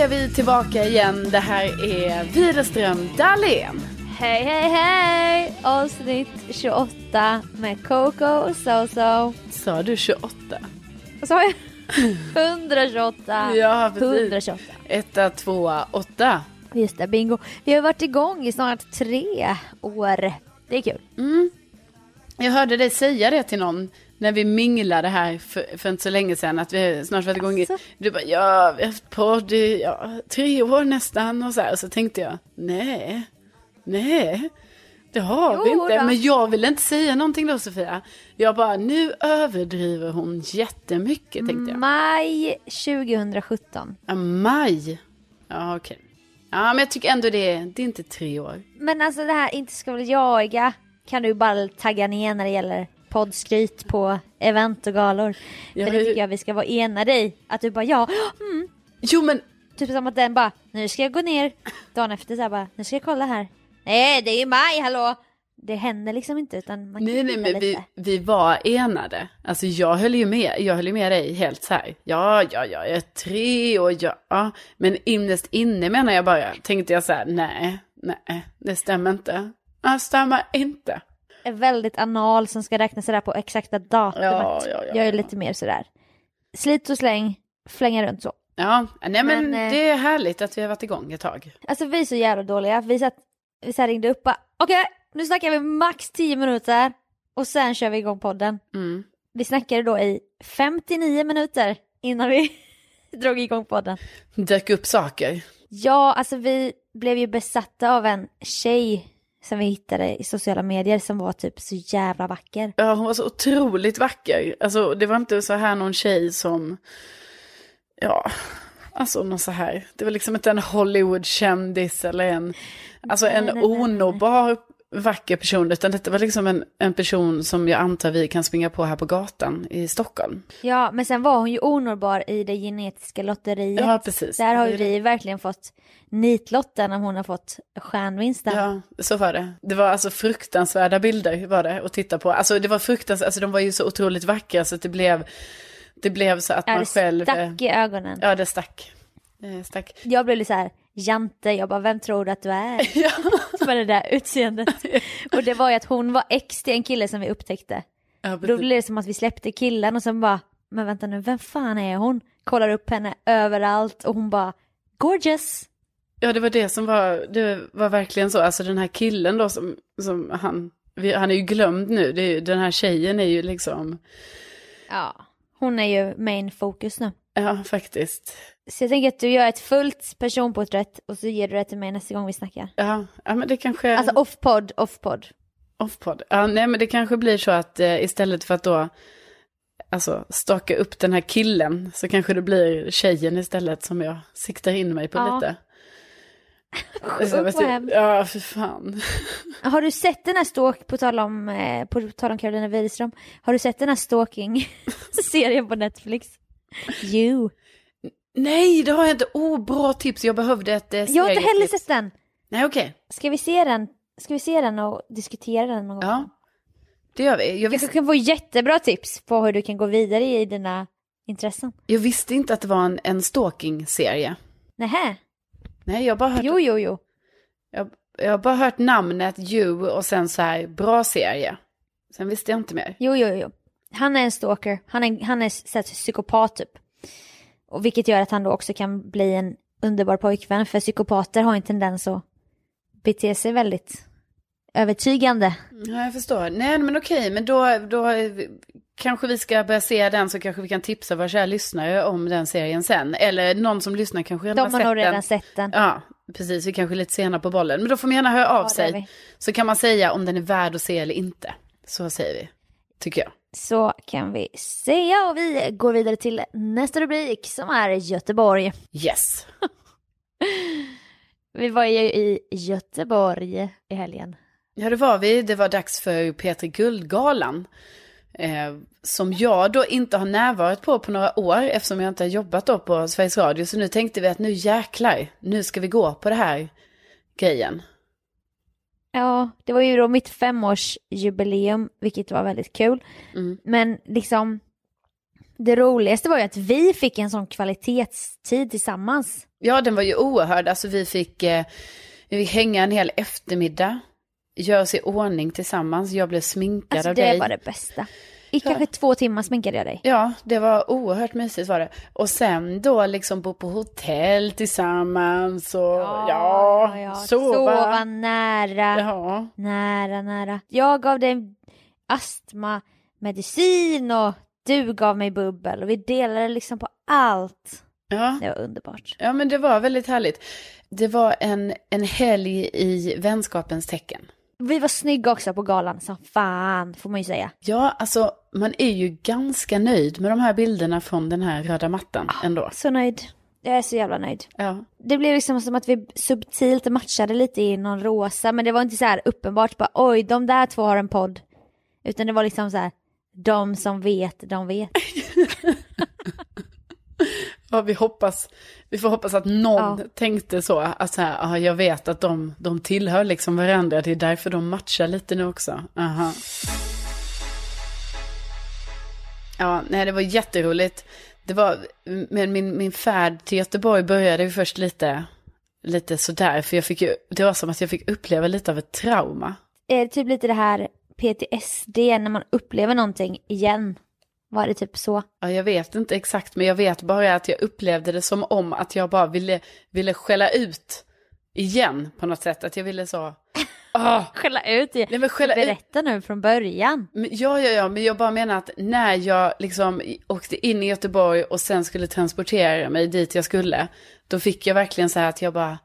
är vi tillbaka igen. Det här är Widerström Dahlén. Hej hej hej! Avsnitt 28 med Coco och Soso. Sa du 28? Vad sa jag? 128. Ja, precis. 128. Etta, tvåa, åtta. Just det, bingo. Vi har varit igång i snart tre år. Det är kul. Jag hörde dig säga det till någon när vi minglade här för, för inte så länge sedan. Att vi snart varit igång. Alltså? Du bara, ja, vi har haft podd i ja, tre år nästan och så här. Och så tänkte jag, nej, nej. Det har vi Jo inte. då. Men jag ville inte säga någonting då Sofia. Jag bara, nu överdriver hon jättemycket tänkte jag. Maj 2017. Ja, maj. Ja, okej. Ja, men jag tycker ändå det, är- det är inte tre år. Men alltså det här inte ska väl jaga kan du bara tagga ner när det gäller poddskryt på event och galor. Ja, För det men- tycker jag vi ska vara enade i. Att du bara ja, mm. Jo, men Typ som att den bara, nu ska jag gå ner. Dagen efter så här bara, nu ska jag kolla här. Nej, det är ju maj, hallå! Det händer liksom inte utan man Nej, nej, men vi, vi var enade. Alltså jag höll ju med, jag höll ju med dig helt så här. Ja, ja, ja, jag är tre och ja. Men innerst inne menar jag bara, tänkte jag så här, nej, nej, det stämmer inte. Det stämmer inte. Är väldigt anal som ska räkna sådär på exakta datumet. Ja, ja, ja, jag är lite mer sådär. Slit och släng, flänga runt så. Ja, nej men, Men, eh, det är härligt att vi har varit igång ett tag. Alltså vi är så jävla dåliga. Vi, satt, vi så ringde upp och okej, nu snackar vi max 10 minuter och sen kör vi igång podden. Mm. Vi snackade då i 59 minuter innan vi drog igång podden. Dök upp saker. Ja, alltså vi blev ju besatta av en tjej som vi hittade i sociala medier som var typ så jävla vacker. Ja, hon var så otroligt vacker. Alltså det var inte så här någon tjej som, ja, alltså någon så här. Det var liksom inte en Hollywood-kändis eller en, alltså en Nej, nej. onåbar vacker person. Utan detta var liksom en, en person som jag antar vi kan springa på här på gatan i Stockholm. Ja, men sen var hon ju onåbar i det genetiska lotteriet. Ja, precis. Där har ju Det det. vi verkligen fått nitlotten om hon har fått stjärnvinsten. Ja, så var det. Det var alltså fruktansvärda bilder var det att titta på. Alltså det var fruktansvärt, alltså de var ju så otroligt vackra så att det blev, det blev så att Ja, man det själv... stack i ögonen. Ja, det stack. Det stack. Jag blev lite så här, Jante, jag bara, vem tror du att du är? Ja. Med det där utseendet. Och det var ju att hon var ex till en kille som vi upptäckte. Ja, Då blev det som att vi släppte killen och sen bara, men vänta nu, vem fan är hon? Kollar upp henne överallt och hon bara, gorgeous. ja, det var det som var, det var verkligen så. Alltså den här killen då som, som han, vi, han är ju glömd nu. Ju- den här tjejen är ju liksom, Ja, hon är ju main fokus nu. ja faktiskt. Så jag tänker att du gör ett fullt personporträtt och så ger du det till mig nästa gång vi snackar. Ja, ja men det kanske, Alltså off-podd, off-podd. off-podd. Ja, nej men det kanske blir så att eh, istället för att då, alltså staka upp den här killen så kanske det blir tjejen istället som jag siktar in mig på Ja. lite. Vad hemskt. ja, för fan. Har du sett den här stalk, på tal om, eh, på tal om Carolina Widerström, har du sett den här stalking-serien på Netflix? You. Nej, det har jag inte. Oh, bra tips. Jag behövde ett eh, Jag har inte heller sett den. Nej, okej. Ska vi se den? Ska vi se den och diskutera den någon gång? Ja, det gör vi. Jag Du visste, kan få jättebra tips på hur du kan gå vidare i dina intressen. jag visste inte att det var en, en stalking-serie. Nähä? Nej, jag har bara hört, Jo, jo, jo. jag, jag har bara hört namnet You och sen så här, bra serie. Sen visste jag inte mer. Jo, jo, jo. Han är en stalker. Han är, han är så här, psykopat typ. Och vilket gör att han då också kan bli en underbar pojkvän. För psykopater har en tendens att bete sig väldigt övertygande. Ja, jag förstår. Nej, men okej, men då, då kanske vi ska börja se den så kanske vi kan tipsa våra kära lyssnare om den serien sen. Eller någon som lyssnar kanske redan De har har nog sett redan den. sett den. Ja, precis. Vi kanske är lite sena på bollen. Men då får man gärna höra av Ja, sig. Så kan man säga om den är värd att se eller inte. Så säger vi, tycker jag. Så kan vi säga och vi går vidare till nästa rubrik som är Göteborg. Yes. Vi var ju i Göteborg i helgen. Ja, det var vi. Det var dags för Petri Guldgalan. Eh, som jag då inte har närvarat på på några år eftersom jag inte har jobbat då på Sveriges Radio. Så nu tänkte vi att nu jäklar, nu ska vi gå på det här grejen. Ja, det var ju då mitt femårsjubileum, vilket var väldigt kul. Mm. Men liksom, Det roligaste var ju att vi fick en sån kvalitetstid tillsammans. Ja, den var ju oerhörd. Alltså vi fick, eh, vi fick hänga en hel eftermiddag, göra oss i ordning tillsammans. Jag blev sminkad Alltså av det dig. var det bästa. I kanske två timmar sminkade jag dig. Ja, det var oerhört mysigt var det. Och sen då liksom bo på hotell tillsammans och ja, sova. Sova nära, Ja, nära, nära. Jag gav dig astmamedicin och du gav mig bubbel och vi delade liksom på allt. ja. Det var underbart. ja, men det var väldigt härligt. Det var en, en helg i vänskapens tecken. Vi var snygga också på galan som fan, får man ju säga. Ja, alltså man är ju ganska nöjd med de här bilderna från den här röda mattan ändå. Så nöjd. Jag är så jävla nöjd. Ja. Det blev liksom som att vi subtilt matchade lite i någon rosa, men det var inte så här uppenbart bara oj, de där två har en podd. Utan det var liksom så här, de som vet, de vet. Ja, vi hoppas, vi får hoppas att någon Ja. tänkte så, att så här, ja, jag vet att de, de tillhör liksom varandra, det är därför de matchar lite nu också. Aha. Ja, nej det var jätteroligt. Det var, men min, min färd till Göteborg började ju först lite, lite sådär, för jag fick ju, det var som att jag fick uppleva lite av ett trauma. Är det typ lite det här PTSD när man upplever någonting igen? Var det typ så? Ja, jag vet inte exakt, men jag vet bara att jag upplevde det som om att jag bara ville, ville skälla ut igen på något sätt. Att jag ville så, ah, Skälla ut det. Nej, men skälla ut- Berätta nu från början. Men, ja, ja, ja, men jag bara menar att när jag liksom åkte in i Göteborg och sen skulle transportera mig dit jag skulle, då fick jag verkligen så här att jag bara,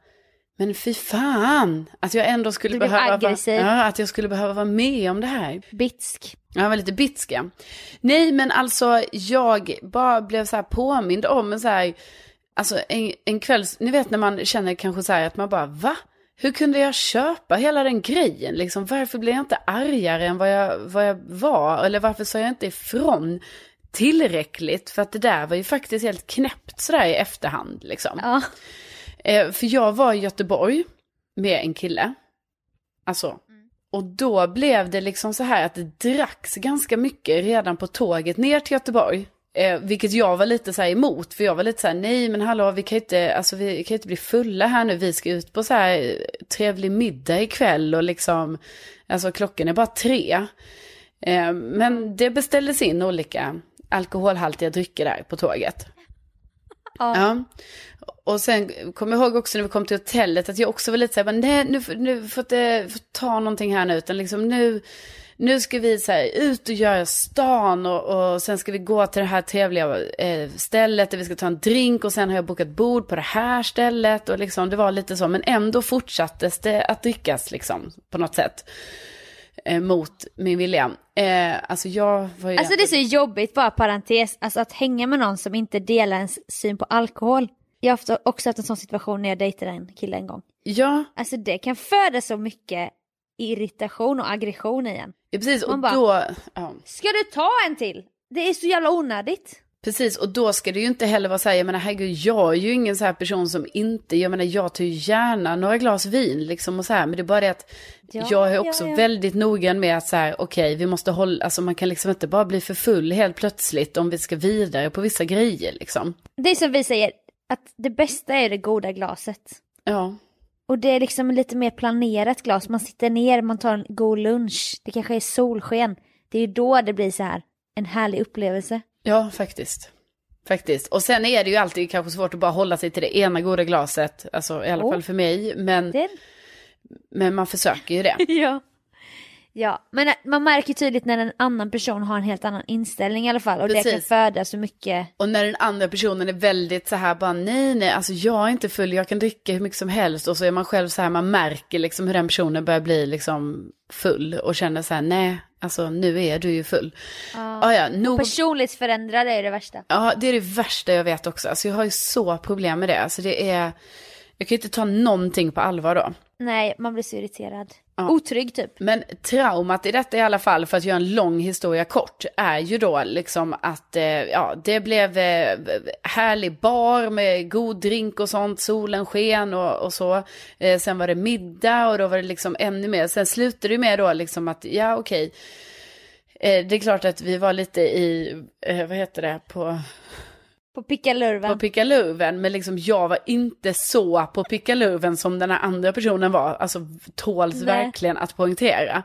men fy fan, att jag ändå skulle Du behöva, vara, ja, att jag skulle behöva vara med om det här. Bitsk. Jag var lite bitsk, ja. Nej, men alltså jag bara blev så här påmind om en så här, alltså en, en kväll, ni vet när man känner kanske så här att man bara, va? Hur kunde jag köpa hela den grejen? Liksom, varför blev jag inte argare än vad jag, vad jag var? Eller varför sa jag inte ifrån tillräckligt? För att det där var ju faktiskt helt knäppt sådär i efterhand. Liksom. Ja. Eh, för jag var i Göteborg med en kille. Alltså. Och då blev det liksom så här att det dracks ganska mycket redan på tåget ner till Göteborg. Eh, vilket jag var lite så här emot, för jag var lite så här, nej men hallå, vi kan ju inte, alltså vi kan inte bli fulla här nu, vi ska ut på så här eh, trevlig middag ikväll och liksom, alltså klockan är bara tre. Eh, men det beställdes in olika alkoholhaltiga drycker där på tåget. Ja. Ja. Och sen kommer jag ihåg också när vi kom till hotellet att jag också var lite så här, bara, nej nu, får- nu får inte får ta någonting här nu, utan liksom nu, nu ska vi så här, ut och göra stan och, och sen ska vi gå till det här trevliga eh, stället där vi ska ta en drink och sen har jag bokat bord på det här stället och liksom det var lite så, men ändå fortsattes det att drickas liksom på något sätt. Eh, mot min vilja. Eh, alltså jag var ju... Alltså det är så jobbigt, bara parentes, alltså att hänga med någon som inte delar ens syn på alkohol. Jag har också haft en sån situation när jag dejtade en kille en gång. Ja, Alltså det kan föda så mycket irritation och aggression i en. ja, precis. Och Man bara- då... Ja. Ska du ta en till? Det är så jävla onödigt. Precis, och då ska det ju inte heller vara så här, jag menar herregud, jag är ju ingen så här person som inte, jag menar jag tar ju gärna några glas vin liksom och så här, men det är bara det att Ja, jag är ja, också ja. väldigt noggrann med att så här, okej, vi måste hålla, alltså man kan liksom inte bara bli för full helt plötsligt om vi ska vidare på vissa grejer liksom. Det är som vi säger, att det bästa är det goda glaset. Ja, Och det är liksom lite mer planerat glas, man sitter ner, man tar en god lunch, det kanske är solsken. Det är ju då det blir så här, en härlig upplevelse. Ja faktiskt. Faktiskt. Och sen är det ju alltid kanske svårt att bara hålla sig till det ena goda glaset, alltså i alla Oh. fall för mig, men, Det men man försöker ju det. ja. Ja, men man märker tydligt när en annan person har en helt annan inställning i alla fall och det kan Precis. föda så mycket. Och när den andra personen är väldigt så här bara nej nej, alltså jag är inte full, jag kan dricka hur mycket som helst. Och så är man själv så här, man märker liksom hur den personen börjar bli liksom full och känner så här nej, alltså nu är du ju full. Ja, ja, nog, Personlighetsförändrade är det värsta. ja det är det värsta jag vet också. Alltså jag har ju så problem med det. Alltså det är, jag kan ju inte ta någonting på allvar då. Nej, man blir så irriterad. Ja. Otrygg typ. Men traumat i detta i alla fall, för att göra en lång historia kort, är ju då liksom att eh, ja, det blev eh, härlig bar med god drink och sånt, solen sken och, och så. Eh, sen var det middag och då var det liksom ännu mer. Sen slutade det med då liksom att, ja okej, Eh, det är klart att vi var lite i, eh, vad heter det, på, På pickalurven. på pickalurven. Men liksom jag var inte så på pickalurven som den här andra personen var. Alltså tåls Nej. verkligen att poängtera.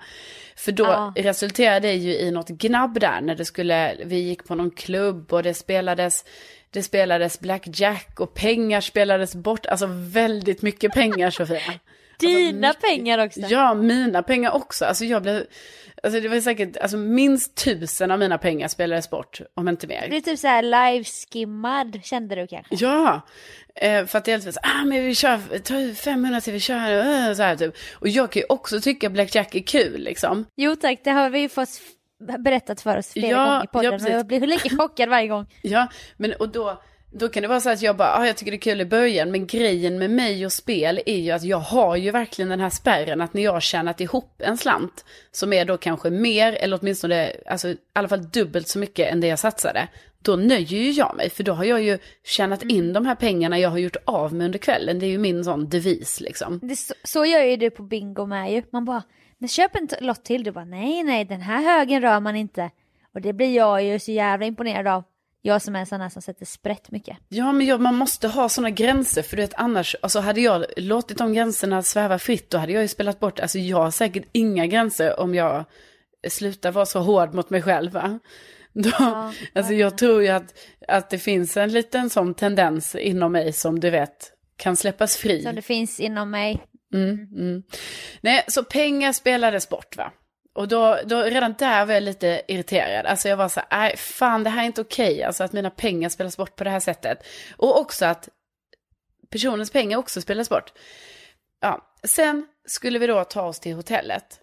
För då Ja. resulterade det ju i något gnabb där när det skulle, vi gick på någon klubb och det spelades, det spelades blackjack och pengar spelades bort. Alltså väldigt mycket pengar Sofia. Dina mycket- pengar också. Ja, mina pengar också. Alltså jag blev, alltså det var säkert, alltså minst tusen av mina pengar spelades bort, om inte mer. Det är typ såhär live-skimmad kände du kanske? Ja, eh, för att det är alltid så ah men vi kör, ta ut 500 till vi kör, eh, så här typ. Och jag kan ju också tycka blackjack är kul liksom. Jo tack, det har vi ju fått berättat för oss flera Ja, gånger i podden ja, och jag blir lika chockad varje gång. Ja, men och då, då kan det vara så att jag bara, ah, jag tycker det är kul i början, men grejen med mig och spel är ju att jag har ju verkligen den här spärren att när jag har tjänat ihop en slant, som är då kanske mer, eller åtminstone, alltså i alla fall dubbelt så mycket än det jag satsade, då nöjer ju jag mig, för då har jag ju tjänat in de här pengarna jag har gjort av med under kvällen, det är ju min sån devis liksom. Det, så, så gör ju du på bingo med ju. Man bara, men köp en lott till. Du bara, nej nej den här högen rör man inte. Och det blir jag ju så jävla imponerad av. Jag som är en sån här som sätter sprätt mycket. Ja, men jag, man måste ha sådana gränser, för du vet annars, alltså hade jag låtit de gränserna sväva fritt, då hade jag ju spelat bort, alltså jag har säkert inga gränser om jag slutar vara så hård mot mig själv, va? Då, alltså jag tror ju att, att det finns en liten sån tendens inom mig som du vet kan släppas fri. Som det finns inom mig. Mm, mm. Nej, så pengar spelades bort va? Och då, då, redan där var jag lite irriterad. Alltså jag var så här, nej fan det här är inte okej. Alltså att mina pengar spelas bort på det här sättet. Och också att personens pengar också spelas bort. Ja, sen skulle vi då ta oss till hotellet.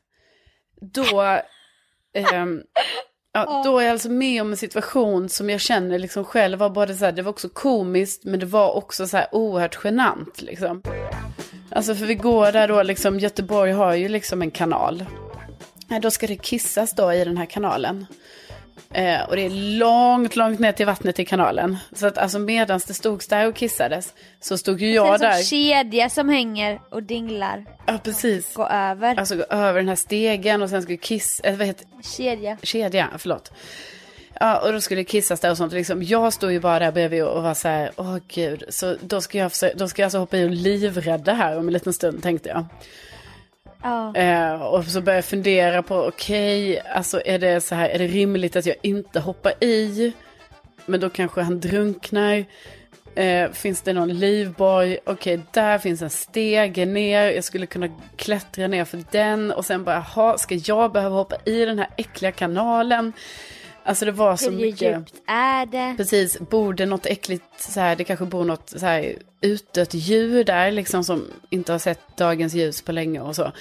Då, ehm, ja, då är jag alltså med om en situation som jag känner liksom själv var både så här, det var också komiskt men det var också så här oerhört genant liksom. Alltså för vi går där då liksom, Göteborg har ju liksom en kanal. Nej, då ska det kissas då i den här kanalen. Eh, och det är långt, långt ner till vattnet i kanalen. Så att alltså medans det stod där och kissades så stod ju Det är jag en där. kedja som hänger och dinglar. Ja, precis. Gå över. Alltså gå över den här stegen och sen skulle kiss, eh, vad heter Kedja. kedja, förlåt. Ja, och då skulle det kissas där och sånt. Liksom, jag stod ju bara där bredvid och var så här, åh gud. Så då ska, jag försöka, då ska jag alltså hoppa i och livrädda här om en liten stund, tänkte jag. Ja. Eh, och så började jag fundera på, okej, alltså är det så här, är det rimligt att jag inte hoppar i? Men då kanske han drunknar. Eh, finns det någon livboj? Okej, där finns en stege ner. Jag skulle kunna klättra ner för den. Och sen bara, jaha, ska jag behöva hoppa i den här äckliga kanalen? Alltså det var så Hur mycket. djupt är det? Precis, bor det något äckligt så här, det kanske bor något så här utdött djur där liksom som inte har sett dagens ljus på länge och så.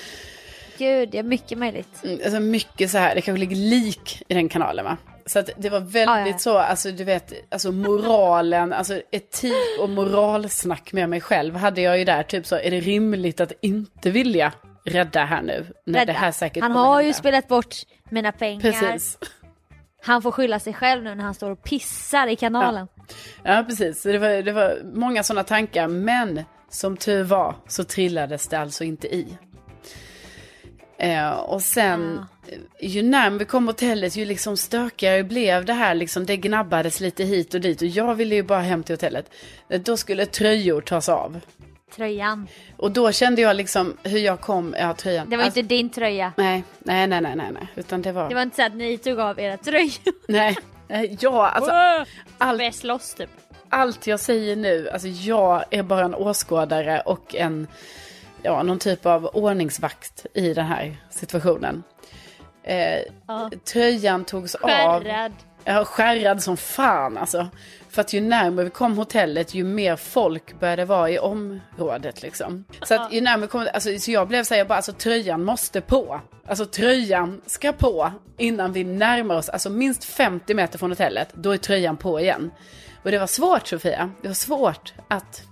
Gud, ja mycket möjligt. Mm, Alltså mycket så här, det kanske ligger lik i den kanalen va? Så att det var väldigt Ja, ja. så, alltså du vet, alltså moralen, alltså etik och moralsnack med mig själv hade jag ju där, typ så, är det rimligt att inte vilja rädda här nu? När det Rädda. här säkert Han har ju spelat bort mina pengar. Precis. Han får skylla sig själv nu när han står och pissar i kanalen. Ja, precis. Så det var, det var många sådana tankar. Men som tur var så trillades det alltså inte i. Eh, och sen, eh, ju närmare vi kom hotellet, ju liksom stökigare blev det här. Liksom, det gnabbades lite hit och dit. Och jag ville ju bara hem till hotellet. Eh, Då skulle tröjor tas av. Tröjan. Och då kände jag liksom hur jag kom, ja tröjan. Det var Alltså, inte din tröja. Nej, nej, nej, nej, nej. Utan det var, Det var inte så att ni tog av era tröjor. nej. Ja, alltså allt Bäst loss typ. allt jag säger nu, alltså jag är bara en åskådare och en, ja, någon typ av ordningsvakt i den här situationen. Eh, Ja. Tröjan togs av. Skärrad. Ja, skärrad som fan alltså. För att ju närmare vi kom hotellet, ju mer folk började vara i området liksom. Så att ju närmare vi kom, alltså, så jag blev så här, jag bara, alltså tröjan måste på. Alltså tröjan ska på innan vi närmar oss, alltså minst 50 meter från hotellet, då är tröjan på igen. Och det var svårt Sofia, det var svårt att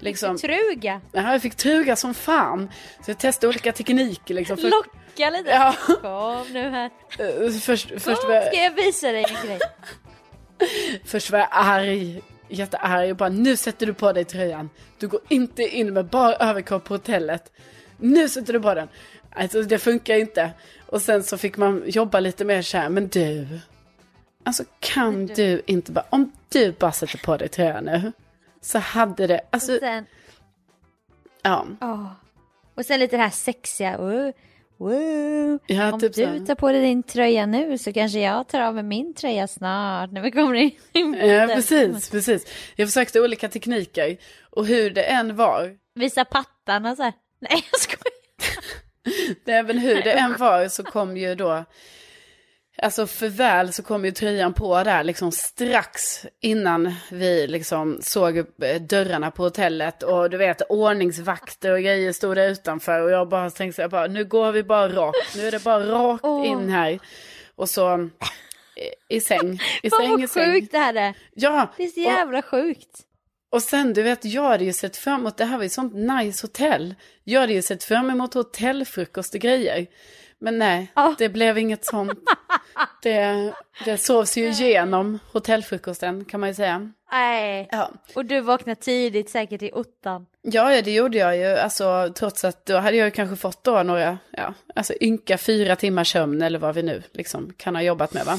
liksom, Truga. ja, jag fick truga som fan. Så jag testade olika tekniker liksom. För, Locka lite. ja, Kom nu här. eh, först, först Kom ska jag visa dig en grej. Först var jag arg, jättearg och bara nu sätter du på dig tröjan. Du går inte in med bara överkropp på hotellet. Nu sätter du på den. Alltså det funkar inte. Och sen så fick man jobba lite mer så här, men du. Alltså kan du inte bara, om du bara sätter på dig tröjan nu. Så hade det, alltså, Och sen, ja. åh. Och sen lite det här sexiga. Uh, uh. Ja, Om typ du tar på dig din tröja nu så kanske jag tar av mig min tröja snart när vi kommer in. Ja, precis, precis. Jag försökte olika tekniker. Och hur det än var, Visa pattarna så här. Nej jag skojar. det, även hur det än var så kom ju då, alltså för väl så kom ju tröjan på där liksom strax innan vi liksom såg upp eh, dörrarna på hotellet och du vet ordningsvakter och grejer stod där utanför och jag bara tänkte så här, bara, nu går vi bara rakt, nu är det bara rakt Åh. in här. Och så eh, i säng, i säng, i vad säng. sjukt det här är. Ja, Det är så och- jävla sjukt. och sen, du vet, jag hade ju sett fram emot, det här var ju sånt nice hotell. Jag hade ju sett fram emot hotellfrukost och grejer. Men nej, Ja. det blev inget sånt. Det, det sovs ju igenom hotellfrukosten kan man ju säga. Nej. Ja. Och du vaknade tidigt säkert i ottan. Ja, ja, det gjorde jag ju. Alltså, trots att då hade jag ju kanske fått då några, ja, alltså ynka fyra timmars sömn eller vad vi nu liksom kan ha jobbat med va.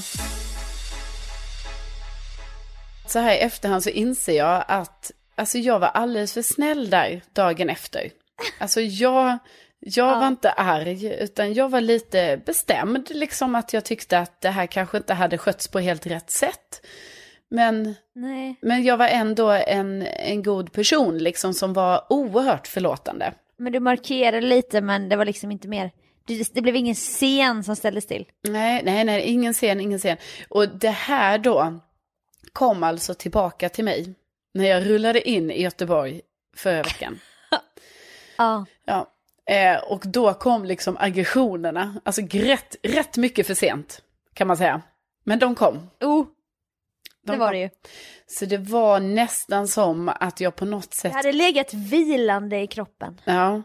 Så här i efterhand så inser jag att alltså jag var alldeles för snäll där dagen efter. Alltså jag, jag var inte arg utan jag var lite bestämd liksom att jag tyckte att det här kanske inte hade skötts på helt rätt sätt. Men Nej. men jag var ändå en, en god person liksom som var oerhört förlåtande. Men du markerade lite men det var liksom inte mer. Det, det blev ingen scen som ställdes till. Nej, nej, nej, ingen scen, ingen scen. Och det här då kom alltså tillbaka till mig när jag rullade in i Göteborg förra veckan. Ja. Ja, eh, och då kom liksom aggressionerna, alltså rätt, rätt mycket för sent kan man säga. Men de kom. Oh, De det var kom. det ju. Så det var nästan som att jag på något Det sätt hade legat vilande i kroppen. Ja,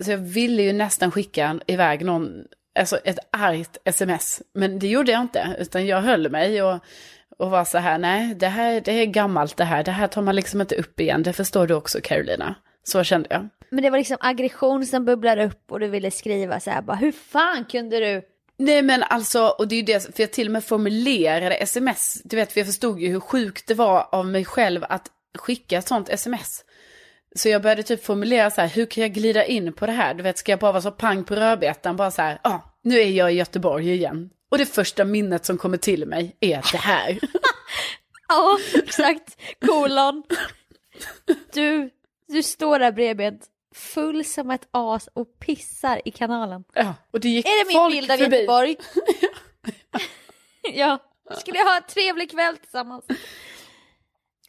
så jag ville ju nästan skicka iväg någon, alltså ett argt sms. Men det gjorde jag inte, utan jag höll mig och, och var så här, nej, det här det är gammalt det här, det här tar man liksom inte upp igen, det förstår du också Carolina. Så kände jag. Men det var liksom aggression som bubblade upp och du ville skriva så här bara hur fan kunde du? Nej men alltså, och det är ju det, för jag till och med formulerade sms, du vet, för jag förstod ju hur sjukt det var av mig själv att skicka ett sånt sms. Så jag började typ formulera så här, hur kan jag glida in på det här? Du vet, ska jag bara vara så pang på rödbetan, bara så här, ja, ah, nu är jag i Göteborg igen. Och det första minnet som kommer till mig är det här. Ja, exakt. Kolon. Du, du står där bredbent full som ett as och pissar i kanalen. ja, och det gick Är det min folk bild av förbi. Göteborg? ja. Skulle jag ha en trevlig kväll tillsammans?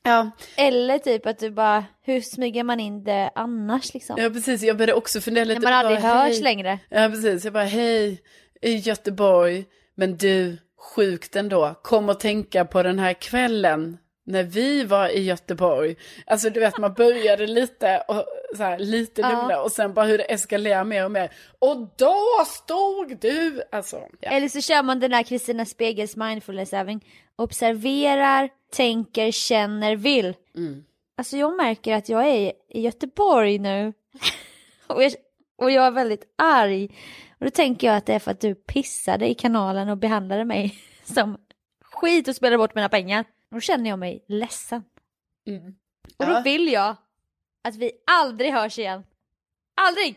Ja, Eller typ att du bara, hur smyger man in det annars liksom? ja, precis, jag började också fundera lite. När man aldrig bara, hörs hej. längre. Ja, precis. Jag bara, hej, i Göteborg. Men du, sjukt ändå. Kom och tänka på den här kvällen när vi var i Göteborg. Alltså du vet, man började lite, och, så här, lite Ja. lugna och sen bara hur det eskalerar mer och mer. Och då stod du! Alltså, ja. Eller så kör man den här Kristina Spegels mindfulness-övning. Observerar, tänker, känner, vill. Mm. Alltså jag märker att jag är i Göteborg nu. och, jag, och jag är väldigt arg. Och då tänker jag att det är för att du pissade i kanalen och behandlade mig som skit och spelade bort mina pengar. Då känner jag mig ledsen. Mm. Och då Ja. vill jag att vi aldrig hörs igen. Aldrig!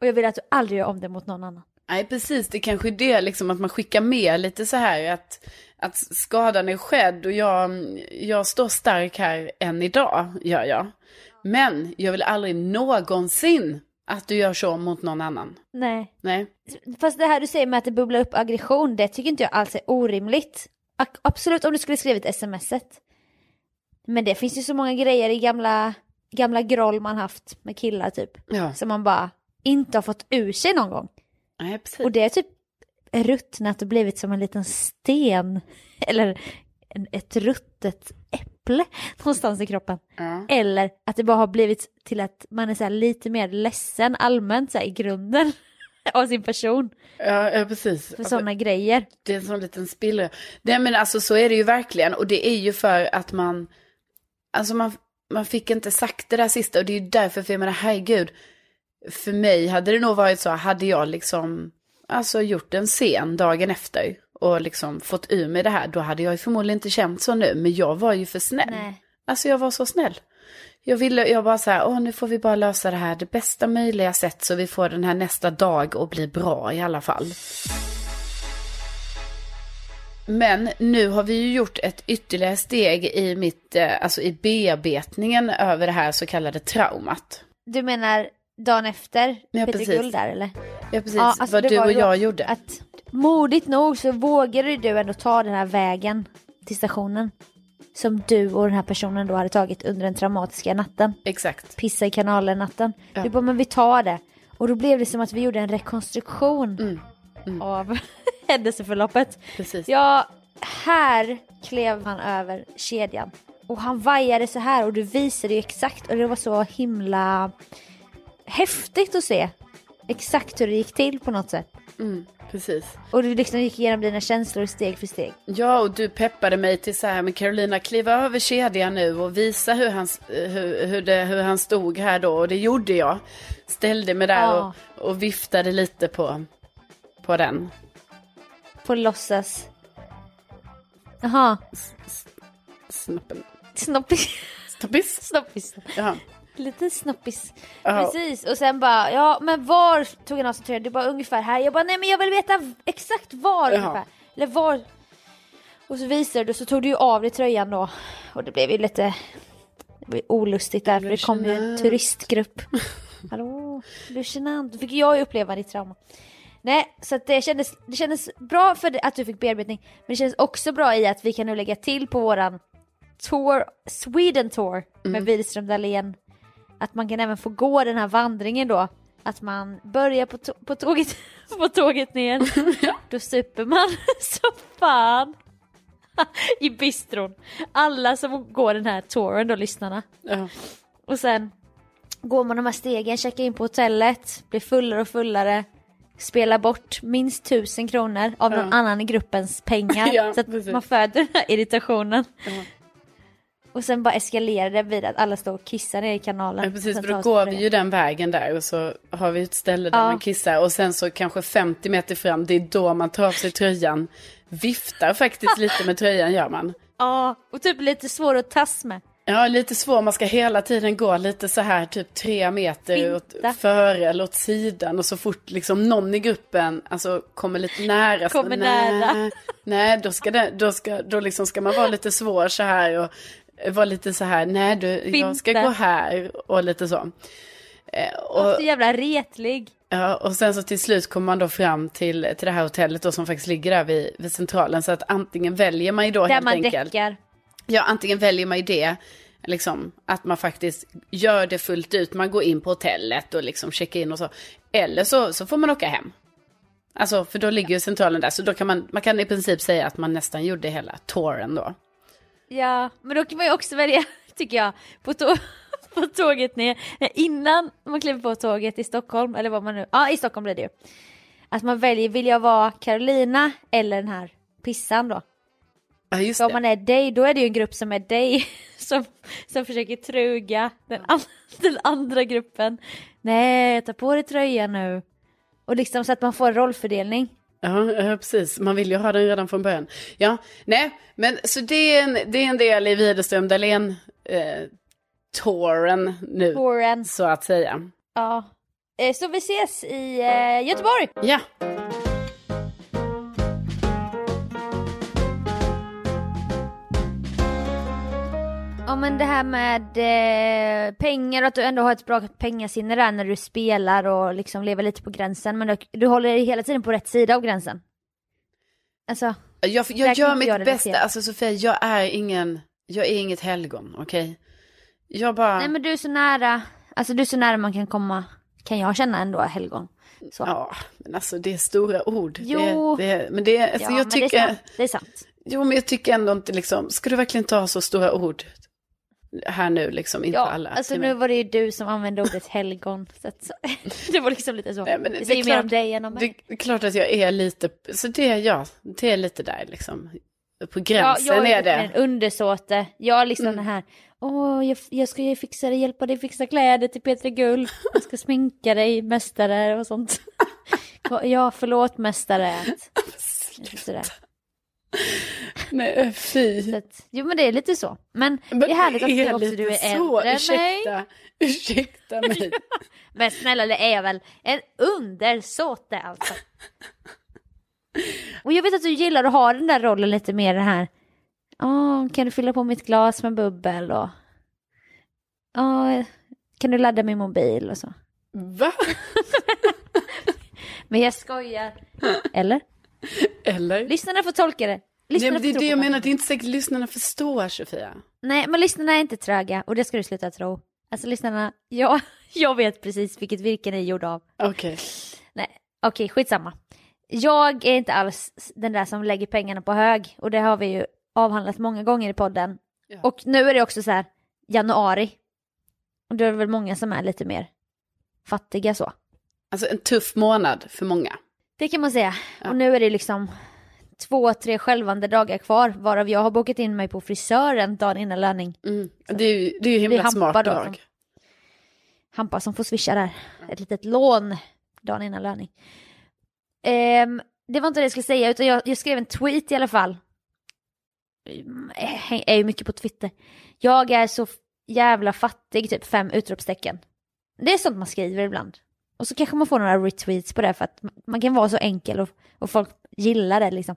Och jag vill att du aldrig gör om det mot någon annan. Nej, precis. Det kanske är det, liksom, att man skickar med lite så här att, att skadan är skedd och jag, jag står stark här än idag, gör jag. Men jag vill aldrig någonsin att du gör så mot någon annan. Nej. Nej. Fast det här du säger med att det bubblar upp aggression, det tycker inte jag alls är orimligt. Absolut om du skulle skrivit smset. Men det finns ju så många grejer i gamla, gamla groll man haft med killar typ. Ja, Som man bara inte har fått ur sig någon gång. precis. Och det är typ ruttnat och blivit som en liten sten. Eller en, ett ruttet äpple någonstans i kroppen. Ja. Eller att det bara har blivit till att man är så lite mer ledsen allmänt så i grunden av sin person Ja, ja, precis. för Alltså, sådana grejer. det är en sån liten spillra. Nej, men alltså så är det ju verkligen. Och det är ju för att man, alltså man, man fick inte sagt det där sista. Och det är ju därför, för jag menar, herregud. för mig hade det nog varit så, hade jag liksom, alltså gjort en scen dagen efter och liksom fått ur mig det här, då hade jag ju förmodligen inte känt så nu, men jag var ju för snäll. Nej. Alltså jag var så snäll. Jag ville, jag bara så här, åh nu får vi bara lösa det här det bästa möjliga sätt så vi får den här nästa dag och bli bra i alla fall. Men nu har vi ju gjort ett ytterligare steg i mitt, eh, alltså i bearbetningen över det här så kallade traumat. Du menar dagen efter Ja, Peter precis. Guld där eller? Ja precis, Ja, alltså, vad du och jag gjorde. Att modigt nog så vågade du ändå ta den här vägen till stationen. Som du och den här personen då hade tagit under den traumatiska natten. Exakt. Pissa i kanalen-natten. Ja. Du bara, men vi tar det. Och då blev det som att vi gjorde en rekonstruktion Mm. av händelseförloppet. Precis. Ja, här klev han över kedjan. Och han vajade så här och du visade ju exakt och det var så himla häftigt att se exakt hur det gick till på något sätt. Mm, precis. Och du liksom gick igenom dina känslor steg för steg. Ja, och du peppade mig till så här, men Carolina, kliva över kedjan nu och visa hur han, hur, hur, det, hur han stod här då. Och det gjorde jag. Ställde mig där Ja. och, och viftade lite på, på den. På låtsas. Jaha, Snoppen. snoppis. Snoppis? snoppis. Ja. Lite snoppis. Ja. Precis, och sen bara, ja men var tog han av sig tröjan? Du bara ungefär här. Jag bara, nej men jag vill veta exakt var Ja. ungefär. Eller var. Och så visade du, så tog du ju av dig tröjan då. Och det blev ju lite blev olustigt där, för det kom ju en turistgrupp. Hallå, du genant. Då fick jag ju uppleva ditt trauma. Nej, så det, kändes, det kändes bra för att du fick bearbetning. Men det kändes också bra i att vi kan nu lägga till på våran tour, Sweden Tour med Wihlström Dahlén. Att man kan även få gå den här vandringen då. Att man börjar på, to- på, tåget, på tåget ner. Då super man så fan. I bistron. Alla som går den här touren då, lyssnarna. Ja. Och sen går man de här stegen, checkar in på hotellet, blir fullare och fullare. Spelar bort minst tusen kronor av någon Ja. annan i gruppens pengar. Ja, så att precis. man föder den här irritationen. Ja. Och sen bara eskalerar det vid att alla står och kissar ner i kanalen. Ja, precis, för då går vi ju den vägen där och så har vi ett ställe där Ja. man kissar och sen så kanske 50 meter fram, det är då man tar av sig tröjan. Viftar faktiskt lite med tröjan gör man. Ja, och typ lite svår att tas med. Ja, lite svår, man ska hela tiden gå lite så här typ tre meter åt, före eller åt sidan och så fort liksom någon i gruppen alltså kommer lite nära. så, Kommer nej, nära. Nej, då ska, det, då, ska, då liksom ska man vara lite svår så här och vara lite så här, nej du, jag ska gå här och lite så. Eh, och, Så jävla retlig. Ja, och sen så till slut kommer man då fram till, till det här hotellet då som faktiskt ligger där vid, vid centralen. Så att antingen väljer man ju då Där helt man enkelt. däckar. Ja, antingen väljer man ju det, liksom att man faktiskt gör det fullt ut. Man går in på hotellet och liksom checkar in och så. Eller så, så får man åka hem. Alltså, för då ligger ju centralen där. Så då kan man, man kan i princip säga att man nästan gjorde hela touren då. Ja, men då kan man ju också välja, tycker jag, på, tå- på tåget ner, innan man kliver på tåget i Stockholm, eller vad man nu, ja i Stockholm blir det ju. Att man väljer, vill jag vara Carolina eller den här pissan då? Ja, just Så om man är dig, då är det ju en grupp som är dig, som, som försöker truga den, an, den andra gruppen. Nej, ta på dig tröjan nu. Och liksom så att man får en rollfördelning. Ja, ja, precis. Man vill ju ha den redan från början. Ja, nej, men så det är en, det är en del i Widerström Dahlén eh, touren nu, Touren. så att säga. Ja. Eh, Så vi ses i eh, Göteborg! Ja, men det här med eh, pengar och att du ändå har ett bra pengasinne där när du spelar och liksom lever lite på gränsen. Men du, du håller dig hela tiden på rätt sida av gränsen. Alltså, jag, jag gör mitt jag bästa. Alltså Sofia, jag är ingen, jag är inget helgon, okej? Jag bara, nej men du är så nära, alltså du är så nära man kan komma, kan jag känna ändå helgon. Så. ja, men alltså det är stora ord. Jo. Det, det, men det, alltså Ja, jag men tycker, det är sant. Det är sant. jo men jag tycker ändå inte liksom, ska du verkligen ta så stora ord här nu liksom inför Ja, alla? alltså nu var det ju du som använde ordet helgon. Så så, det var liksom lite så. Nej, men det det är mer om klart- dig än om mig. Det är klart att jag är lite, så det är jag, det är lite där liksom. På Ja, gränsen jag är är det. en undersåte. Jag är liksom den här, Åh, jag, jag ska ju fixa dig, hjälpa dig fixa kläder till Peter Gull. Jag ska sminka dig, mästare och sånt. Ja, förlåt mästare. Sådär. Nej, fy. Så att, jo men det är lite så. Men, det är härligt att det också du är äldre än mig. ursäkta, ursäkta mig. Men snälla det är jag väl en undersåte alltså. Och jag vet att du gillar att ha den där rollen lite mer den här. Åh, kan du fylla på mitt glas med bubbel och. Åh, kan du ladda min mobil och så. Va? Men jag skojar. Eller? Eller? Lyssnarna får tolka det. Lyssnarna Nej, men det är det jag menar, det är inte säkert lyssnarna förstår Sofia. Nej, men lyssnarna är inte tröga och det ska du sluta tro. Alltså lyssnarna, ja, jag vet precis vilket virke ni är gjorda av. Okej. Nej, okej, skitsamma. Jag är inte alls den där som lägger pengarna på hög och det har vi ju avhandlat många gånger i podden. Ja. Och nu är det också så här, januari. Och då är det väl många som är lite mer fattiga så. Alltså en tuff månad för många. Det kan man säga. Ja. Och nu är det liksom två, tre skälvande dagar kvar, varav jag har bokat in mig på frisören dagen innan löning. Mm. Det är ju, det är ju himla är smart drag. som- Hampa som får swisha där. Ett litet lån dagen innan löning. Ehm, det var inte det jag skulle säga, utan jag, jag skrev en tweet i alla fall. Mm, Jag är ju mycket på Twitter. Jag är så jävla fattig, typ fem utropstecken. Det är sånt man skriver ibland. Och så kanske man får några retweets på det för att man kan vara så enkel och, och folk gillar det liksom.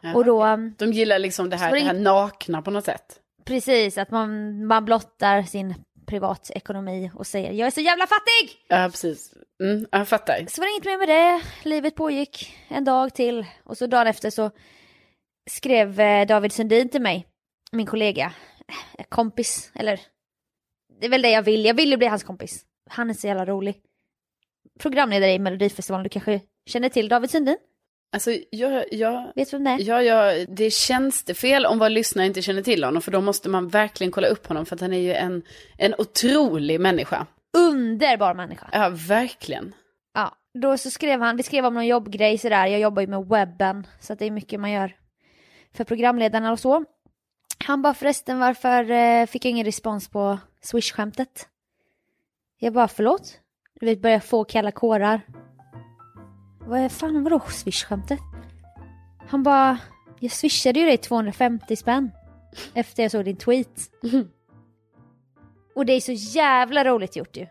Ja. Och då, um, De gillar liksom det här, det här nakna på något sätt. precis, att man, man blottar sin privatekonomi och säger jag är så jävla fattig! Ja, precis. Mm, jag fattar. Så var det inget mer med det. Livet pågick en dag till. Och så dagen efter så skrev eh, David Sundin till mig, min kollega, eh, kompis, eller det är väl det jag vill. Jag vill ju bli hans kompis. Han är så jävla rolig. Programledare i Melodifestivalen, du kanske känner till David Sundin? Alltså, jag, jag, Vet du vem det är? ja, ja, det är tjänstefel om våra lyssnare inte känner till honom. För då måste man verkligen kolla upp honom. För att han är ju en, en otrolig människa. Underbar människa. Ja, verkligen. Ja, då så skrev han, vi skrev om någon jobbgrej sådär, jag jobbar ju med webben, så att det är mycket man gör för programledarna och så. Han bara förresten, varför eh, fick jag ingen respons på swish-skämtet? Jag bara, förlåt? Du vet, börjar få kalla kårar. Vad är fan, vadå swish-skämtet? Han bara, jag swishade ju dig 250 spänn efter jag såg din tweet. Och det är så jävla roligt gjort ju.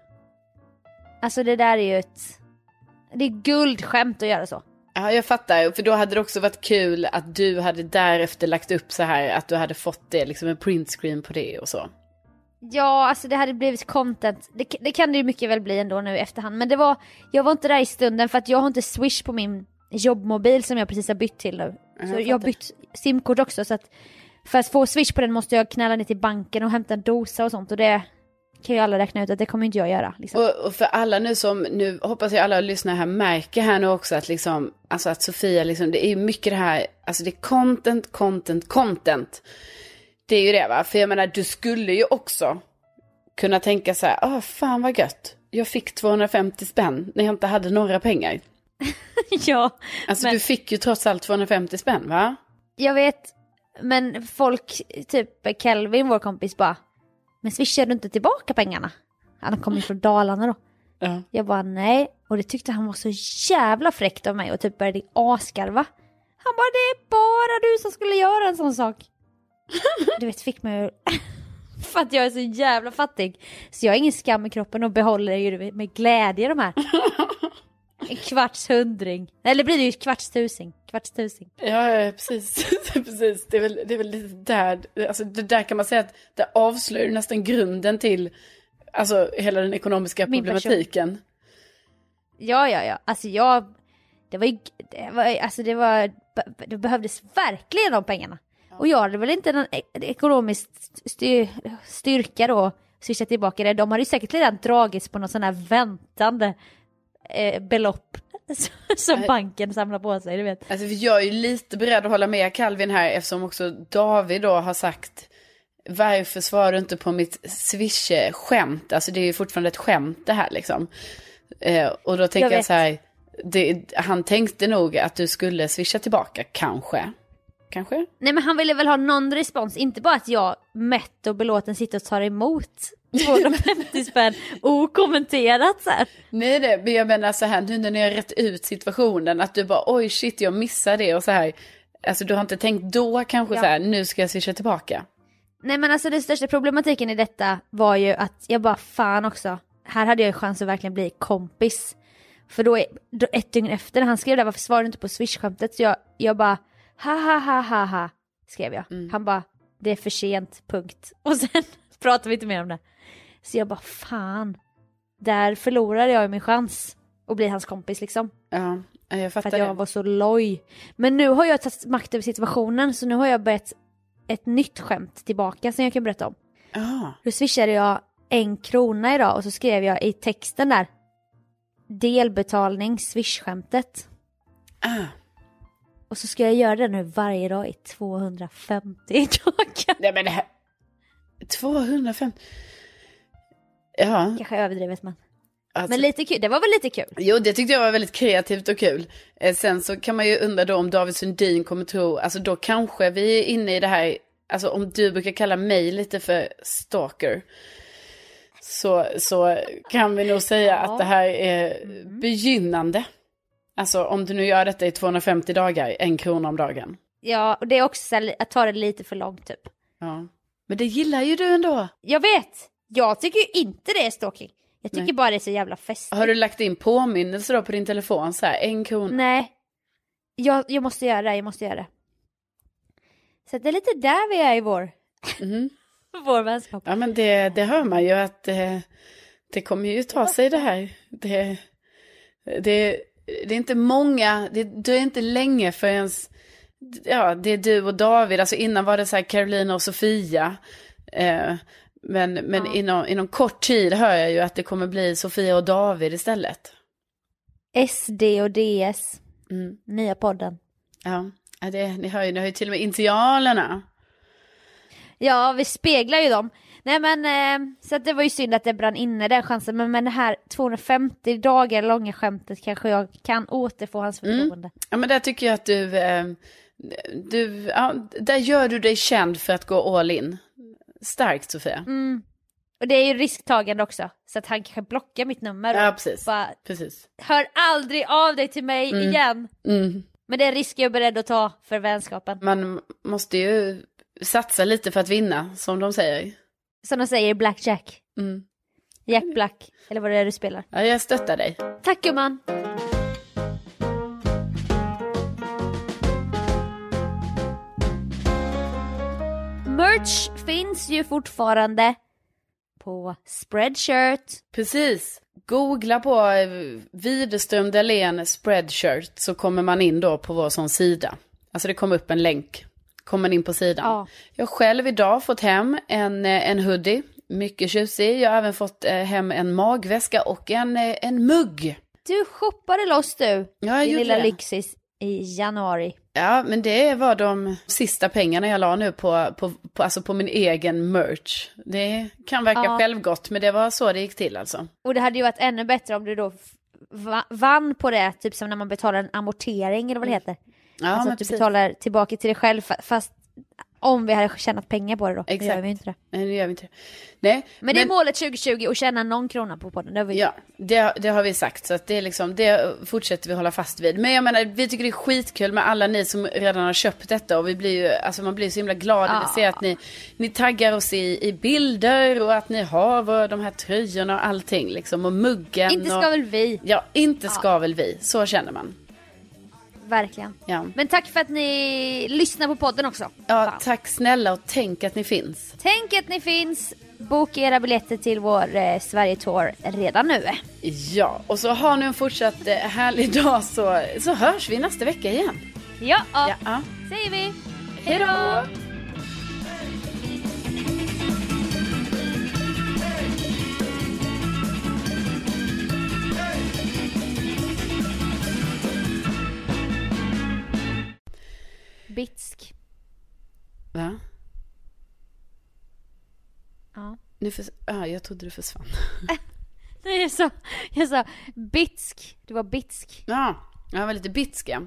Alltså det där är ju ett... Det är guldskämt att göra så. Ja, jag fattar. För då hade det också varit kul att du hade därefter lagt upp så här att du hade fått det, liksom en printscreen på det och så. Ja, alltså det hade blivit content. Det, det kan det ju mycket väl bli ändå nu i efterhand. Men det var, jag var inte där i stunden för att jag har inte swish på min jobbmobil som jag precis har bytt till nu. Så jag har bytt simkort också så att för att få swish på den måste jag knalla ner till banken och hämta en dosa och sånt och det kan ju alla räkna ut att det kommer inte jag göra. Liksom. Och, och för alla nu som, nu hoppas jag alla lyssnare här märker här nu också att liksom, alltså att Sofia liksom, det är ju mycket det här, alltså det är content, content, content. Det är ju det va, för jag menar du skulle ju också kunna tänka så här, ah fan vad gött, jag fick 250 spänn när jag inte hade några pengar. ja, Alltså Men- du fick ju trots allt 250 spänn va? jag vet. Men folk, typ Kelvin, vår kompis bara, men swishar du inte tillbaka pengarna? Han kommer från Dalarna då. Ja. Jag bara nej, och det tyckte han var så jävla fräckt av mig och typ började asgarva. Han bara det är bara du som skulle göra en sån sak. Du vet, fick mig ju... För att jag är så jävla fattig. Så jag har ingen skam i kroppen och behåller ju med glädje de här. En kvarts hundring. Eller blir det ju kvarts tusing. Kvarts tusing. Ja, ja, precis. precis. Det, är väl, det är väl lite där, alltså det där kan man säga att det avslöjar nästan grunden till alltså, hela den ekonomiska Min person. problematiken. Ja, ja, ja. Alltså jag... Det var ju... Det var, alltså det var... Det behövdes verkligen de pengarna. Och jag hade väl inte någon e- ekonomisk styr, styrka då swisha tillbaka det. De hade ju säkert redan dragits på någon sån här väntande eh, belopp som banken samlar på sig, du vet. Alltså, jag är ju lite beredd att hålla med Calvin här eftersom också David då har sagt varför svarar du inte på mitt swish-skämt? Alltså det är ju fortfarande ett skämt det här liksom. Eh, och då tänker Jag jag, så här, det, han tänkte nog att du skulle swisha tillbaka, kanske. Kanske? Nej men han ville väl ha någon respons, inte bara att jag mätt och belåten sitter och tar emot 250 spänn okommenterat så här. Nej, det, men jag menar så här, nu när ni har rätt ut situationen, att du bara oj shit jag missade det och så här. Alltså du har inte tänkt då kanske Ja. så här, nu ska jag swisha tillbaka. Nej men alltså den största problematiken i detta var ju att jag bara fan också, här hade jag ju chans att verkligen bli kompis. För då, är- då ett dygn efter när han skrev det, varför svarade du inte på swish-skämtet? Så jag, jag bara, ha ha ha ha ha, skrev jag. Han bara, det är för sent, punkt. Och sen pratade vi inte mer om det. Så jag bara, fan, där förlorade jag min chans att bli hans kompis liksom. Ja, jag För fattar att jag det. var så loj. Men nu har jag tagit makt över situationen så nu har jag börjat ett nytt skämt tillbaka som jag kan berätta om. Ja, Då swishade jag en krona idag och så skrev jag i texten där delbetalning swish-skämtet. ah. Och så ska jag göra det nu varje dag i 250 dagar. Nej men det här, 250. Ja, Kanske överdrivet men. alltså, Men lite kul, det var väl lite kul? Jo, det tyckte jag var väldigt kreativt och kul. Eh, sen så kan man ju undra då om David Sundin kommer tro, alltså då kanske vi är inne i det här, alltså om du brukar kalla mig lite för stalker. Så, så kan vi nog säga Ja. att det här är begynnande. Alltså om du nu gör detta i 250 dagar, en krona om dagen. Ja, och det är också här, att ta det lite för långt typ. Ja. Men det gillar ju du ändå. Jag vet! Jag tycker ju inte det är stalking. Jag tycker Nej. bara det är så jävla festligt. Har du lagt in påminnelser då på din telefon så här, en krona? Nej. Jag, jag måste göra det, jag måste göra det. Så det är lite där vi är i vår, Mhm. vår vänskap. Ja men det, det hör man ju att eh, det kommer ju ta sig det här. Det, det, det är inte många, det dröjer inte länge förrän ja, det är du och David. Alltså innan var det så här Carolina och Sofia. Eh, men men Ja. inom, inom kort tid hör jag ju att det kommer bli Sofia och David istället. SD och DS, Mm, nya podden. ja, det, ni, hör ju, ni hör ju till och med initialerna. Ja, vi speglar ju dem. Nej men, eh, så att det var ju synd att det brann inne den chansen, men med det här 250 dagar långa skämtet kanske jag kan återfå hans Mm. förtroende. Ja men där tycker jag att du, eh, du ja, där gör du dig känd för att gå all in. Starkt Sofia. Mm. Och det är ju risktagande också, så att han kanske blockar mitt nummer Ja precis. bara precis. hör aldrig av dig till mig Mm. igen. Mm. Men det är risk jag är beredd att ta för vänskapen. Man måste ju satsa lite för att vinna, som de säger. Som de säger Blackjack. Mm. Jack Black, eller vad det är du spelar. Ja, jag stöttar dig. Tack gumman! Merch finns ju fortfarande på Spreadshirt. Precis. Googla på eh, Widerström Dahlén spreadshirt så kommer man in då på vår sån sida. Alltså det kommer upp en länk. Kommer in på sidan. Ja. Jag har själv idag fått hem en, eh, en hoodie. Mycket tjusig. Jag har även fått eh, hem en magväska och en, eh, en mugg. Du shoppade loss du, Ja, din lilla det. lyxis i januari. Ja, men det var de sista pengarna jag la nu på, på, på, alltså på min egen merch. Det kan verka Ja. självgott, men det var så det gick till alltså. Och det hade ju varit ännu bättre om du då vann på det, typ som när man betalar en amortering eller vad det heter. Ja, alltså men att du precis. betalar tillbaka till dig själv fa- fast om vi hade tjänat pengar på det då. Exakt. gör vi inte det. Nej, nu gör vi inte det. Nej, Men det är målet 2020 att tjäna någon krona på podden. Det har vi Ja, det, det har vi sagt. Så att det, är liksom, det fortsätter vi hålla fast vid. Men jag menar, vi tycker det är skitkul med alla ni som redan har köpt detta. Och vi blir ju, alltså man blir så himla glad när vi ser att ni, ni taggar oss i, i bilder och att ni har vår- de här tröjorna och allting. Liksom, och muggen. Inte ska och, väl vi, Ja, inte ska väl vi. Så känner man. Verkligen. Ja. Men tack för att ni lyssnar på podden också. Ja, Fan. tack snälla och tänk att ni finns. Tänk att ni finns. Boka era biljetter till vår eh, Sverige-tour redan nu. Ja, och så har ni en fortsatt eh, härlig dag så, så hörs vi nästa vecka igen. Ja, Ja, ja. säger vi. Hej då! Bitsk. Va? Ja. Nu förs- ja, jag trodde du försvann. Nej, jag sa, jag sa bitsk. Du var bitsk. Ja, jag var lite bitsk ja.